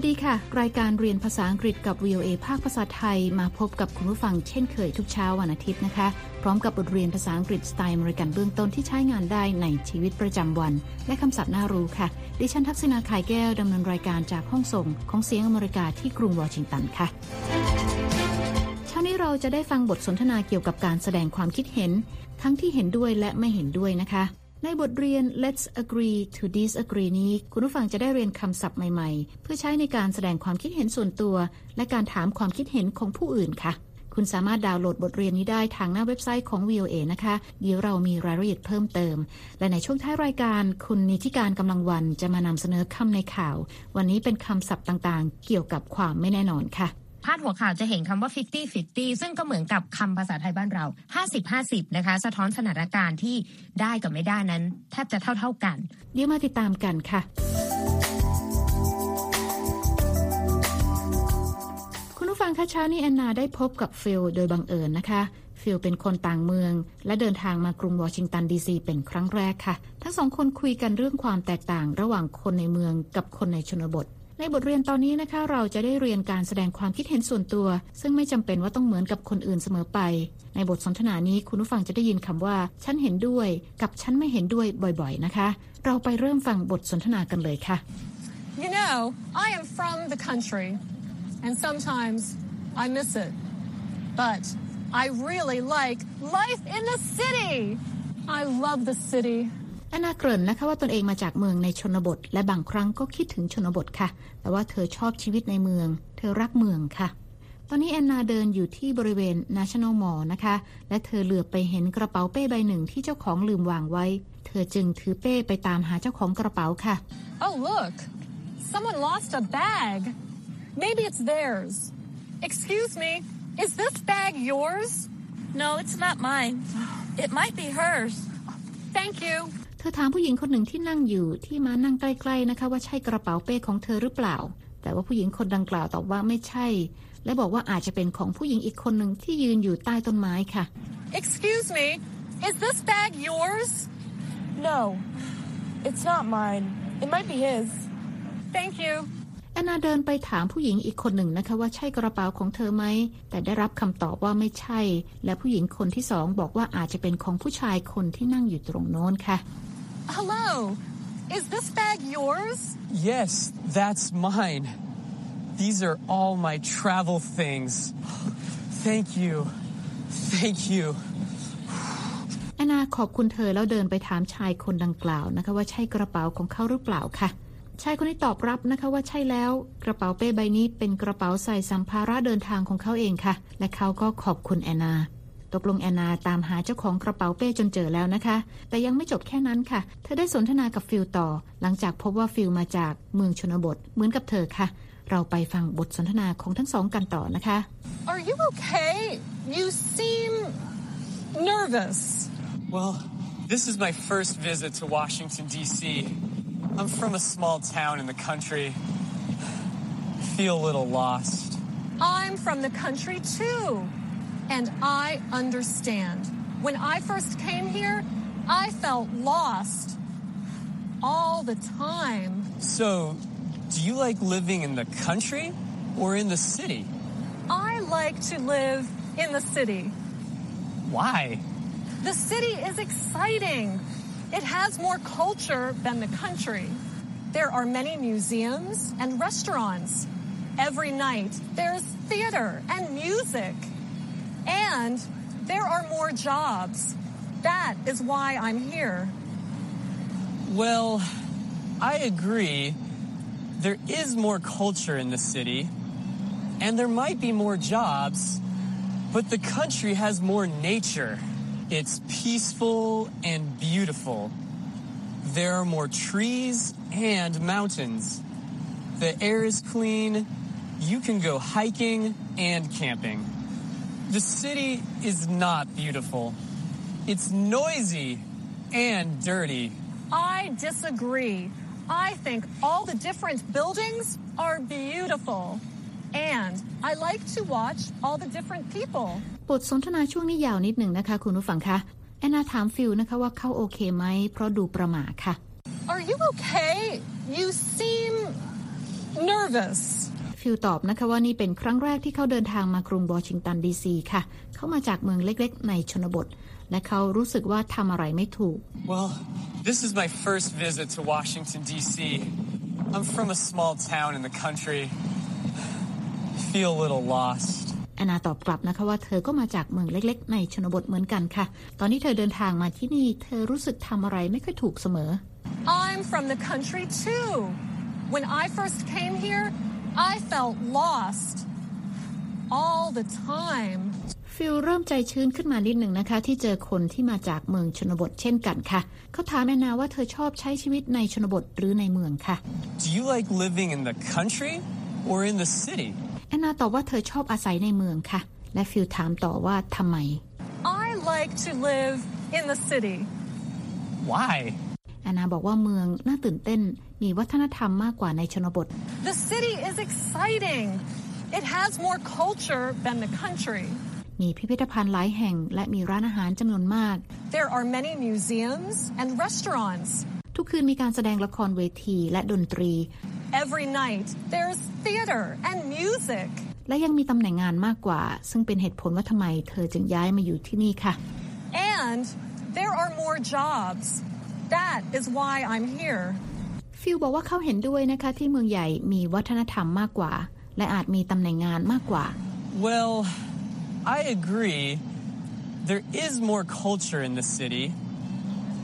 วัสดีค่ะ รายการเรียนภาษาอังกฤษกับ VOA ภาคภาษาไทยมาพบกับคุณผู้ฟังเช่นเคยทุกเช้าวันอาทิตย์นะคะ พร้อมกับบทเรียนภาษาอังกฤษสไตล์อเมริกันเบื้องต้นที่ใช้งานได้ในชีวิตประจำวัน และคำศัพท์น่ารู้ค่ะ ดิฉันทักษณาขายแก้วดำเนินรายการจากห้องส่งของเสียงอเมริกาที่กรุงวอชิงตันค่ะเช้านี้เราจะได้ฟังบทสนทนาเกี่ยวกับการแสดงความคิดเห็น ทั้งที่เห็นด้วยและไม่เห็นด้วยนะคะ ในบทเรียน Let's agree to disagree นี้ คุณผู้ฟังจะได้เรียนคำศัพท์ใหม่ๆ เพื่อใช้ในการแสดงความคิดเห็นส่วนตัว และการถามความคิดเห็นของผู้อื่นค่ะ คุณสามารถดาวน์โหลดบทเรียนนี้ได้ทางหน้าเว็บไซต์ของ VOA นะคะ เดี๋ยวเรามีรายละเอียดเพิ่มเติม และในช่วงท้ายรายการ คุณนิติการกำลังวันจะมานำเสนอคำในข่าว วันนี้เป็นคำศัพท์ต่างๆ เกี่ยวกับความไม่แน่นอนค่ะ พาดหัวข่าวจะเห็นคำว่า 50 50 ซึ่งก็เหมือนกับคำภาษาไทยบ้านเรา 50 50 นะคะ สะท้อนสถานการณ์ที่ได้กับไม่ได้นั้นแทบจะเท่าเท่ากัน เดี๋ยวมาติดตามกันค่ะคุณผู้ฟังคะเช้านี้แอนนาได้พบกับฟิลโดยบังเอิญนะคะ ฟิลเป็นคนต่างเมือง และเดินทางมากรุงวอชิงตันดีซีเป็นครั้งแรกค่ะ ทั้งสองคนคุยกันเรื่องความแตกต่างระหว่างคนในเมืองกับคนในชนบท ในบทเรียนตอนนี้นะคะ เราจะได้เรียนการแสดงความคิดเห็นส่วนตัว ซึ่งไม่จำเป็นว่าต้องเหมือนกับคนอื่นเสมอไป ในบทสนทนานี้คุณผู้ฟังจะได้ยินคำว่า ฉันเห็นด้วย กับฉันไม่เห็นด้วยบ่อยๆนะคะ เราไปเริ่มฟังบทสนทนากันเลยค่ะ You know I am from the country and sometimes I miss it but I really like life in the city I love the city แอนนาเกริ่นนะคะว่าตนเองมาจากเมืองในชนบท และบางครั้งก็คิดถึงชนบทค่ะ แต่ว่าเธอชอบชีวิตในเมือง เธอรักเมืองค่ะ ตอนนี้แอนนาเดินอยู่ที่บริเวณ National Mall นะคะ และเธอเหลือไปเห็นกระเป๋าเป้ใบหนึ่งที่เจ้าของลืมวางไว้ เธอจึงถือเป้ไปตามหาเจ้าของกระเป๋าค่ะ Oh look someone lost a bag maybe it's theirs excuse me is this bag yours no it's not mine it might be hers thank you เธอถามผู้หญิงคนหนึ่งที่นั่งอยู่ที่มานั่งใกล้ๆนะคะ ว่าใช่กระเป๋าเป้ของเธอหรือเปล่า แต่ว่าผู้หญิงคนดังกล่าวตอบว่าไม่ใช่ และบอกว่าอาจจะเป็นของผู้หญิงอีกคนหนึ่งที่ยืนอยู่ใต้ต้นไม้ค่ะ Excuse me is this bag yours No it's not mine it might be his Thank you แอนนาเดินไปถามผู้หญิงอีกคนหนึ่งนะคะว่าใช่กระเป๋าของเธอไหม แต่ได้รับคำตอบว่าไม่ใช่ และผู้หญิงคนที่สองบอกว่าอาจจะเป็นของผู้ชายคนที่นั่งอยู่ตรงโน้นค่ะ Hello. Is this bag yours? Yes, that's mine. These are all my travel things. Thank you. Thank you. แอนนาขอบคุณเธอแล้วเดินไปถามชายคนดังกล่าวนะคะว่าใช่กระเป๋าของเขาหรือเปล่าค่ะ ชายคนนี้ตอบรับนะคะว่าใช่แล้ว กระเป๋าเป้ใบนี้เป็นกระเป๋าใส่สัมภาระเดินทางของเขาเองค่ะ และเขาก็ขอบคุณแอนนา ตกลงแอนนาตามหาเจ้าของกระเป๋าเป้จนเจอแล้วนะคะ แต่ยังไม่จบแค่นั้นค่ะ เธอได้สนทนากับฟิลต่อ หลังจากพบว่าฟิลมาจากเมืองชนบทเหมือนกับเธอค่ะ เราไปฟังบทสนทนาของทั้งสองกันต่อนะคะ Are you okay? You seem nervous. Well, this is my first visit to Washington D.C. I'm from a small town in the country. I feel a little lost. I'm from the country too. And I understand. When I first came here, I felt lost all the time. So, do you like living in the country or in the city? I like to live in the city. Why? The city is exciting. It has more culture than the country. There are many museums and restaurants. Every night, there's theater and music. And there are more jobs. That is why I'm here. Well, I agree. There is more culture in the city, and there might be more jobs, but the country has more nature. It's peaceful and beautiful. There are more trees and mountains. The air is clean. You can go hiking and camping. The city is not beautiful. It's noisy and dirty. I disagree. I think all the different buildings are beautiful. And I like to watch all the different people. บทสนทนาช่วงนี้ยาวนิดหนึ่งนะคะ คุณผู้ฟังคะแอนนาถามฟิลนะคะว่าเขาโอเคไหม เพราะดูประหม่าค่ะ Are you okay? You seem nervous. ฟิลตอบนะคะว่านี่เป็นครั้งแรกที่เขาเดินทางมากรุงวอชิงตันดีซีค่ะ เขามาจากเมืองเล็กๆ ในชนบท และเขารู้สึกว่าทำอะไรไม่ถูก Well, this is my first visit to Washington, D.C. I'm from a small town in the country. Feel a little lost. แอนนาตอบกลับนะคะว่าเธอก็มาจากเมืองเล็กๆ ในชนบทเหมือนกันค่ะ ตอนที่เธอเดินทางมาที่นี่ เธอรู้สึกทำอะไรไม่ค่อยถูกเสมอ I'm from the country too. When I first came here, I felt lost all the time. ฟิลเริ่มใจชื้นขึ้นมานิดหนึ่งนะคะ ที่เจอคนที่มาจากเมืองชนบทเช่นกันค่ะ เขาถามแอนนาว่าเธอชอบใช้ชีวิตในชนบทหรือในเมืองค่ะ Do you like living in the country or in the city? แอนนาตอบว่าเธอชอบอาศัยในเมืองค่ะ และฟิลถามต่อว่าทำไม I like to live in the city. Why? แอนนาบอกว่าเมืองน่าตื่นเต้นมีวัฒนธรรมมากกว่าในชนบท The city is exciting. It has more culture than the country. มีพิพิธภัณฑ์หลายแห่งและมีร้านอาหารจำนวนมาก There are many museums and restaurants. ทุกคืนมีการแสดงละครเวทีและดนตรี Every night, there's theater and music. และยังมีตำแหน่งงานมากกว่า ซึ่งเป็นเหตุผลว่าทำไมเธอจึงย้ายมาอยู่ที่นี่ค่ะ And there are more jobs. That is why I'm here. ฟิลบอกว่าเขาเห็นด้วยนะคะที่เมืองใหญ่มีวัฒนธรรมมากกว่า และอาจมีตำแหน่งงานมากกว่า Well, I agree. There is more culture in the city,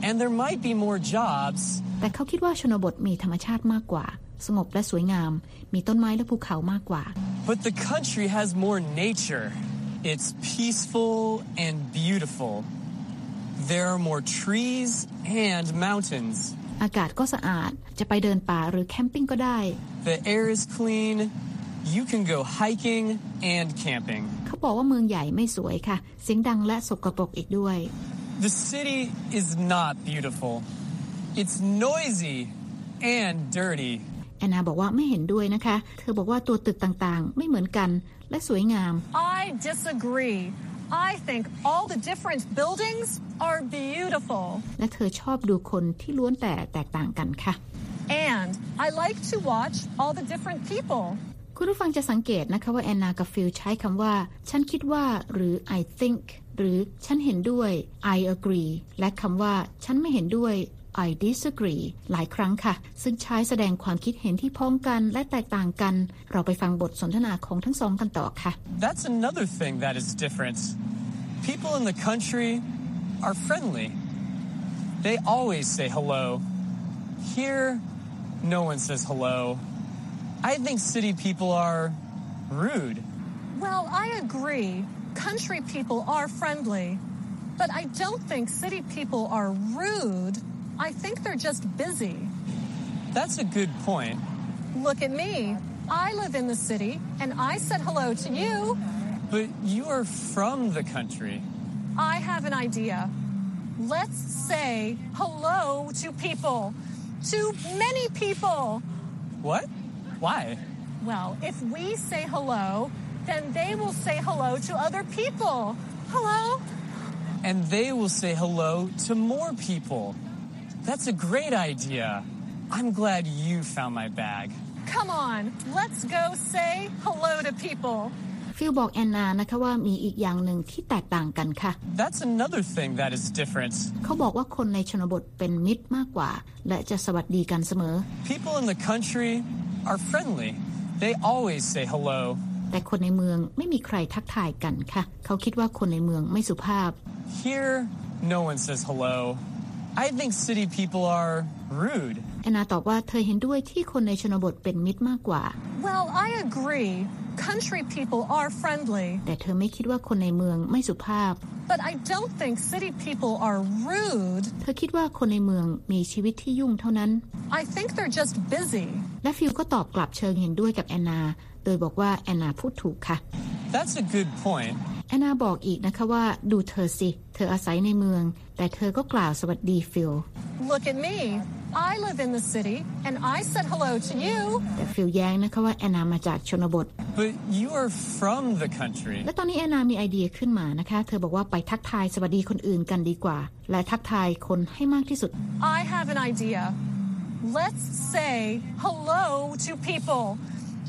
and there might be more jobs, แต่เขาคิดว่าชนบทมีธรรมชาติมากกว่า สงบและสวยงาม มีต้นไม้และภูเขามากกว่า but the country has more nature. It's peaceful and beautiful. There are more trees and mountains. อากาศก็สะอาด จะไปเดินป่าหรือแคมปิ้งก็ได้ The air is clean. You can go hiking and camping. เขาบอกว่าเมืองใหญ่ไม่สวยค่ะ เสียงดังและสกปรกอีกด้วย The city is not beautiful. It's noisy and dirty. แอนนาบอกว่าไม่เห็นด้วยนะคะ เธอบอกว่าตัวตึกต่างๆ ไม่เหมือนกันและสวยงาม I disagree. I think all the different buildings are beautiful. และเธอชอบดูคนที่ล้วนแต่แตกต่างกันค่ะ And I like to watch all the different people. คุณผู้ฟังจะสังเกตนะคะว่าแอนนากับฟิลใช้คำว่า ฉันคิดว่า หรือ I think หรือฉันเห็นด้วย I agree และคำว่า ฉันไม่เห็นด้วย I disagree หลายครั้งค่ะ ซึ่งใช้แสดงความคิดเห็นที่พ้องกันและแตกต่างกัน เราไปฟังบทสนทนาของทั้งสองกันต่อค่ะ That's another thing that is different. People in the country are friendly. They always say hello. Here, no one says hello. I think city people are rude. Well, I agree. Country people are friendly. But I don't think city people are rude. I think they're just busy. That's a good point. Look at me. I live in the city and I said hello to you. But you are from the country. I have an idea. Let's say hello to people. To many people. What? Why? Well, if we say hello, then they will say hello to other people. Hello? And they will say hello to more people. That's a great idea. I'm glad you found my bag. Come on, let's go say hello to people. ฟิลบอกแอนนานะคะว่ามีอีกอย่างหนึ่งที่แตกต่างกันค่ะ That's another thing that is different. เขาบอกว่าคนในชนบทเป็นมิตรมากกว่า และจะสวัสดีกันเสมอ People in the country are friendly. They always say hello. แต่คนในเมืองไม่มีใครทักทายกันค่ะ เขาคิดว่าคนในเมืองไม่สุภาพ Here, no one says hello. I think city people are rude. แอนนาตอบว่าเธอเห็นด้วยที่คนในชนบทเป็นมิตรมากกว่า Well, I agree. Country people are friendly. แต่เธอไม่คิดว่าคนในเมืองไม่สุภาพ But I don't think city people are rude. เธอคิดว่าคนในเมืองมีชีวิตที่ยุ่งเท่านั้น I think they're just busy. และฟิลก็ตอบกลับเชิงเห็นด้วยกับแอนนา โดยบอกว่าแอนนาพูดถูกค่ะ That's a good point. แอนนาบอกอีกนะคะว่าดูเธอสิ เธออาศัยในเมือง แต่เธอก็กล่าวสวัสดีฟิล Look at me. I live in the city and I said hello to you. แต่ฟิลแย้งนะคะว่าแอนนามาจากชนบท But you are from the country. และตอนนี้แอนนามีไอเดียขึ้นมานะคะ เธอบอกว่าไปทักทายสวัสดีคนอื่นกันดีกว่า และทักทายคนให้มากที่สุด I have an idea. Let's say hello to people.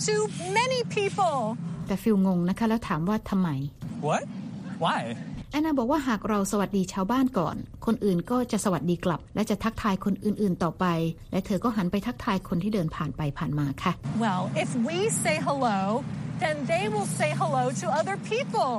to many people. แต่ฟิลงงนะคะแล้วถามว่าทำไม What? Why? แอนนาบอกว่าหากเราสวัสดีชาวบ้านก่อน คนอื่นก็จะสวัสดีกลับ และจะทักทายคนอื่นๆต่อไป และเธอก็หันไปทักทายคนที่เดินผ่านไปผ่านมาค่ะ Well, if we say hello, then they will say hello to other people.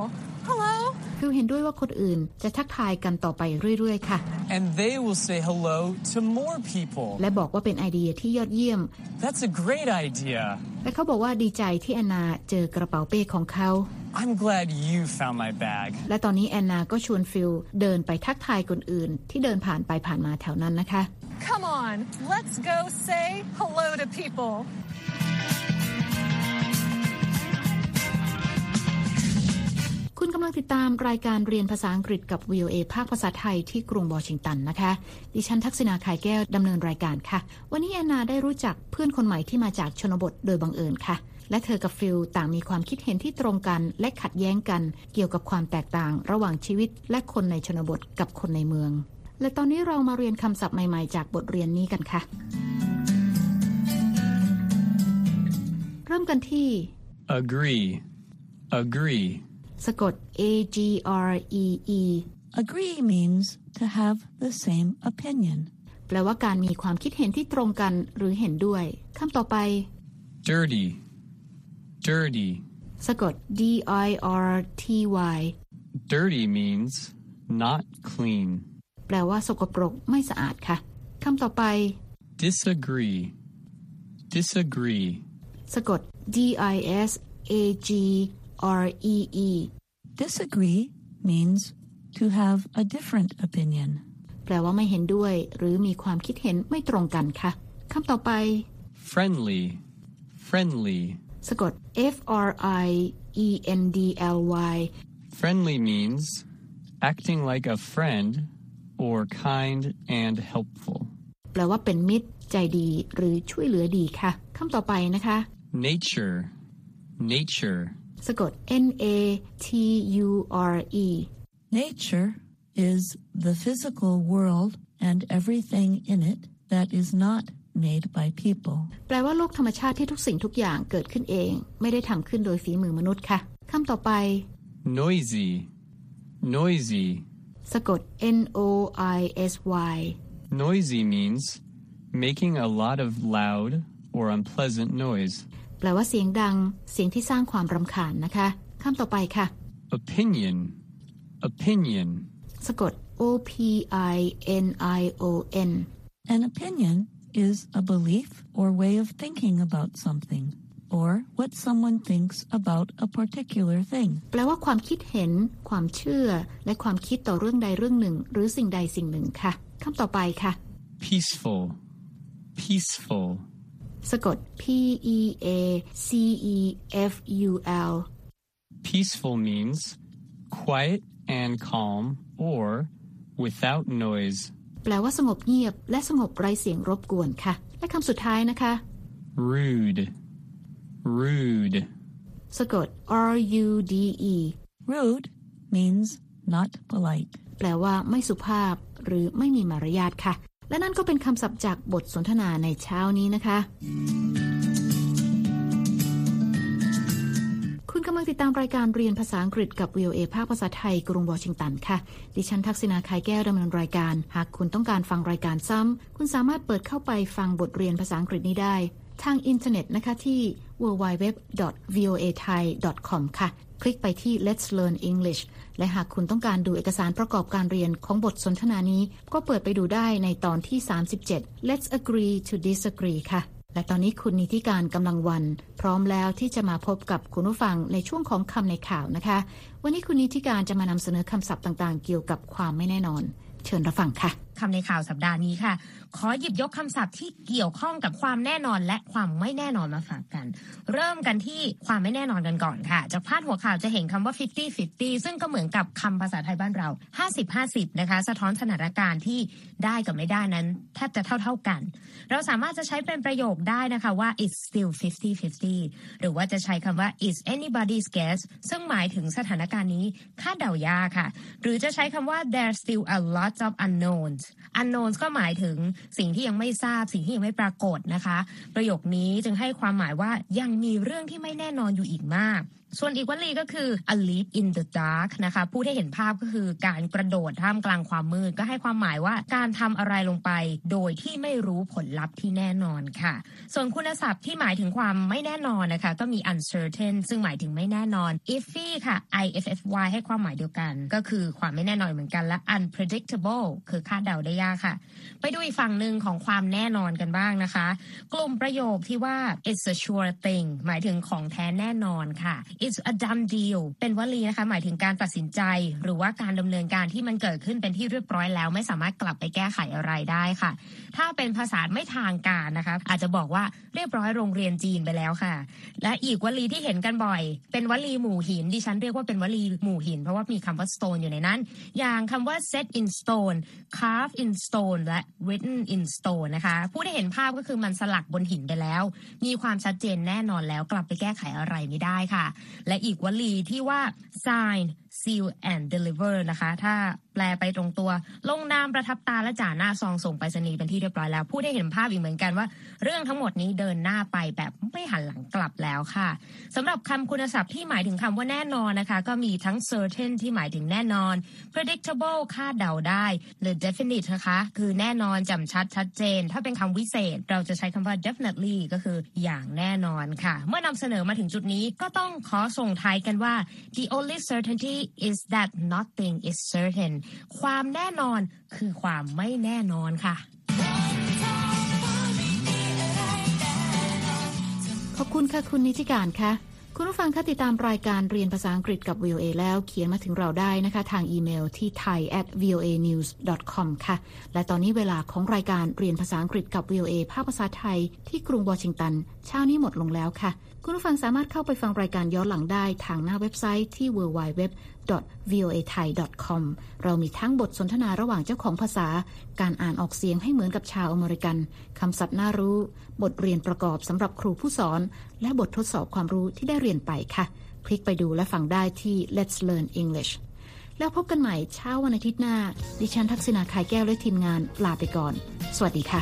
Hello. ฟิลเห็นด้วยว่าคนอื่นจะทักทายกันต่อไปเรื่อยๆ ค่ะ And they will say hello to more people. และบอกว่าเป็นไอเดียที่ยอดเยี่ยม That's a great idea. และเขาบอกว่าดีใจที่แอนนาเจอกระเป๋าเป้ของเขา I'm glad you found my bag. และตอนนี้แอนนาก็ชวนฟิลเดินไปทักทายคนอื่น ที่เดินผ่านไปผ่านมาแถวนั้นนะคะ Come on, let's go say hello to people. คุณกำลังติดตามรายการเรียนภาษาอังกฤษกับ VOA ภาคภาษาไทยที่กรุงวอชิงตันนะคะ ดิฉันทักษณาขายแก้วดำเนินรายการค่ะ วันนี้แอนนาได้รู้จักเพื่อนคนใหม่ที่มาจากชนบทโดยบังเอิญค่ะ และเธอกับฟิลต่างมีความคิดเห็นที่ตรงกัน และขัดแย้งกัน เกี่ยวกับความแตกต่าง ระหว่างชีวิต และคนในชนบทกับคนในเมือง และตอนนี้เรามาเรียนคำศัพท์ใหม่ ๆ จากบทเรียนนี้กันค่ะ เริ่มกันที่ Agree. Agree. สะกด A G R E E Agree means to have the same opinion. แปลว่าการมีความคิดเห็นที่ตรงกันหรือเห็นด้วยคำต่อไป Dirty. Dirty. สะกด D I R T Y Dirty means not clean. แปลว่าสกปรกไม่สะอาดค่ะคำต่อไป Disagree. Disagree. สะกด D I S A G R E E Disagree means to have a different opinion. แปลว่าไม่เห็นด้วย หรือมีความคิดเห็นไม่ตรงกันค่ะคำต่อไป Friendly. Friendly. สะกด F R I E N D L Y Friendly means acting like a friend or kind and helpful. แปลว่าเป็นมิตร ใจดี หรือช่วยเหลือดีค่ะ คำต่อไปนะคะ Nature. Nature. สะกด N A T U R E Nature is the physical world and everything in it that is not made by people. แปลว่าโลกธรรมชาติที่ทุกสิ่งทุกอย่างเกิดขึ้นเอง ไม่ได้ทำขึ้นโดยฝีมือมนุษย์ค่ะคำต่อไป Noisy. Noisy. สะกด N O I S Y Noisy means making a lot of loud or unpleasant noise. แปลว่าเสียงดัง เสียงที่สร้างความรำคาญนะคะคำต่อไปค่ะ Opinion. Opinion. สะกด O P I N I O N An opinion is a belief or way of thinking about something, or what someone thinks about a particular thing. แปลว่าความคิดเห็น ความเชื่อ และความคิดต่อเรื่องใดเรื่องหนึ่ง หรือสิ่งใดสิ่งหนึ่งค่ะ คำต่อไปค่ะ Peaceful. Peaceful. สะกด P E A C E F U L Peaceful means quiet and calm or without noise. แปลว่าสงบเงียบ และสงบไร้เสียงรบกวนค่ะ และคำสุดท้ายนะคะ Rude. Rude. สะกด R U D E Rude means not polite. แปลว่าไม่สุภาพ หรือไม่มีมารยาทค่ะ และนั่นก็เป็นคำศัพท์จากบทสนทนาในเช้านี้นะคะำลังติดตามรายการเรียนภาษาอังกฤษกับ VOA ภาคภาษาไทย กรุงวอชิงตันค่ะ ดิฉันทักษณาคายแก้วดำเนินรายการ หากคุณต้องการฟังรายการซ้ำ คุณสามารถเปิดเข้าไปฟังบทเรียนภาษาอังกฤษนี้ได้ ทางอินเทอร์เน็ตนะคะที่ www.voathai.com ค่ะ คลิกไปที่ Let's Learn English และหากคุณต้องการดูเอกสารประกอบการเรียนของบทสนทนานี้ ก็เปิดไปดูได้ในตอนที่ 37 Let's agree to disagree ค่ะ และตอนนี้คุณนิติการกำลังวัน พร้อมแล้วที่จะมาพบกับคุณผู้ฟังในช่วงของคำในข่าวนะคะ วันนี้คุณนิติการจะมานำเสนอคำศัพท์ต่างๆ เกี่ยวกับความไม่แน่นอน เชิญรับฟังค่ะ คำในข่าวสัปดาห์นี้ค่ะ ขอหยิบยกคำศัพท์ที่เกี่ยวข้องกับความแน่นอนและความไม่แน่นอนมาฝากกัน เริ่มกันที่ความไม่แน่นอนกันก่อนค่ะ จากพาดหัวข่าวจะเห็นคำว่า 50 50 ซึ่งก็เหมือนกับคำภาษาไทยบ้านเรา 50 50 นะคะ สะท้อนสถานการณ์ที่ได้กับไม่ได้นั้นแทบจะเท่าๆกัน เราสามารถจะใช้เป็นประโยคได้นะคะว่า it's still 50 50 หรือว่าจะใช้คำว่า is anybody's guess ซึ่งหมายถึงสถานการณ์นี้คาดเดายากค่ะ หรือจะใช้คำว่า there's still a lot of unknowns unknowns ก็หมายถึงสิ่งที่ยังไม่ทราบสิ่งที่ยังไม่ปรากฏนะคะ ประโยคนี้จึงให้ความหมายว่ายังมีเรื่องที่ไม่แน่นอนอยู่อีกมากส่วนอีกวลีก็คือ a leap in the dark นะคะพูดให้เห็นภาพก็คือการกระโดดท่ามกลางความมืด ก็ให้ความหมายว่าการทำอะไรลงไป โดยที่ไม่รู้ผลลัพธ์ที่แน่นอนค่ะ ส่วนคุณศัพท์ที่หมายถึงความไม่แน่นอนนะคะ ก็มี uncertain ซึ่งหมายถึงไม่แน่นอน iffy ค่ะ i f f y ให้ความหมายเดียวกัน ก็คือความไม่แน่นอนเหมือนกันและ unpredictable คือคาดเดาได้ยากค่ะ ไปดูอีกฝั่งหนึ่งของความแน่นอนกันบ้างนะคะ กลุ่มประโยคที่ว่า it's a sure thing หมายถึงของแท้แน่นอนค่ะ it's a done deal เป็นวลีนะคะหมายถึงการตัดสินใจ หรือว่าการดำเนินการที่มันเกิดขึ้นเป็นที่เรียบร้อยแล้ว ไม่สามารถกลับไปแก้ไขอะไรได้ค่ะ ถ้าเป็นภาษาไม่ทางการนะคะอาจจะบอกว่าเรียบร้อยโรงเรียนจีนไปแล้วค่ะ และอีกวลีที่เห็นกันบ่อย เป็นวลีหมู่หินดิฉันเรียกว่าเป็นวลีหมู่หิน เพราะว่ามีคำว่า stone อยู่ในนั้น อย่างคำว่า set in stone carve in stone และ written in stone นะคะผู้ได้เห็นภาพก็คือมันสลักบนหินไปแล้ว มีความชัดเจนแน่นอนแล้วกลับไปแก้ไขอะไรไม่ได้ค่ะและอีกวลีที่ว่า sign seal and deliver นะคะ ถ้าแปลไปตรงตัว ลงนามประทับตาและจ่าหน้าซองส่งไปรษณีย์เป็นที่เรียบร้อยแล้วผู้ได้เห็นภาพอีกเหมือนกันว่า เรื่องทั้งหมดนี้เดินหน้าไปแบบไม่หันหลังกลับแล้วค่ะสำหรับคำคุณศัพท์ที่หมายถึงคำว่าแน่นอนนะคะ ก็มีทั้ง certain ที่หมายถึงแน่นอน predictable คาดเดาได้ หรือ definite นะคะ คือแน่นอนจำชัดชัดเจน ถ้าเป็นคำวิเศษ เราจะใช้คำว่า definitely ก็คืออย่างแน่นอนค่ะ เมื่อนำเสนอมาถึงจุดนี้ก็ต้องขอส่งท้ายกันว่า the only certainty is that nothing is certain ความแน่นอนคือความไม่แน่นอนค่ะ ขอบคุณค่ะ คุณนิติการค่ะ คุณผู้ฟังคะติดตามรายการเรียนภาษาอังกฤษกับ VOA แล้วเขียนมาถึงเราได้นะคะ ทางอีเมลที่ thai at voa news com ค่ะ และตอนนี้เวลาของรายการเรียนภาษาอังกฤษกับ VOA ภาคภาษาไทยที่กรุงวอชิงตัน เช้านี้หมดลงแล้วค่ะ คุณผู้ฟังสามารถเข้าไปฟังรายการย้อนหลังได้ทางหน้าเว็บไซต์ที่ www voathai.com เรามีทั้งบทสนทนาระหว่างเจ้าของภาษา การอ่านออกเสียงให้เหมือนกับชาวอเมริกันคำศัพท์น่ารู้ บทเรียนประกอบสำหรับครูผู้สอน และบททดสอบความรู้ที่ได้เรียนไปค่ะ คลิกไปดูและฟังได้ที่ Let's Learn English แล้วพบกันใหม่เช้าวันอาทิตย์หน้า ดิฉันทักษณาคายแก้วและทีมงานลาไปก่อน สวัสดีค่ะ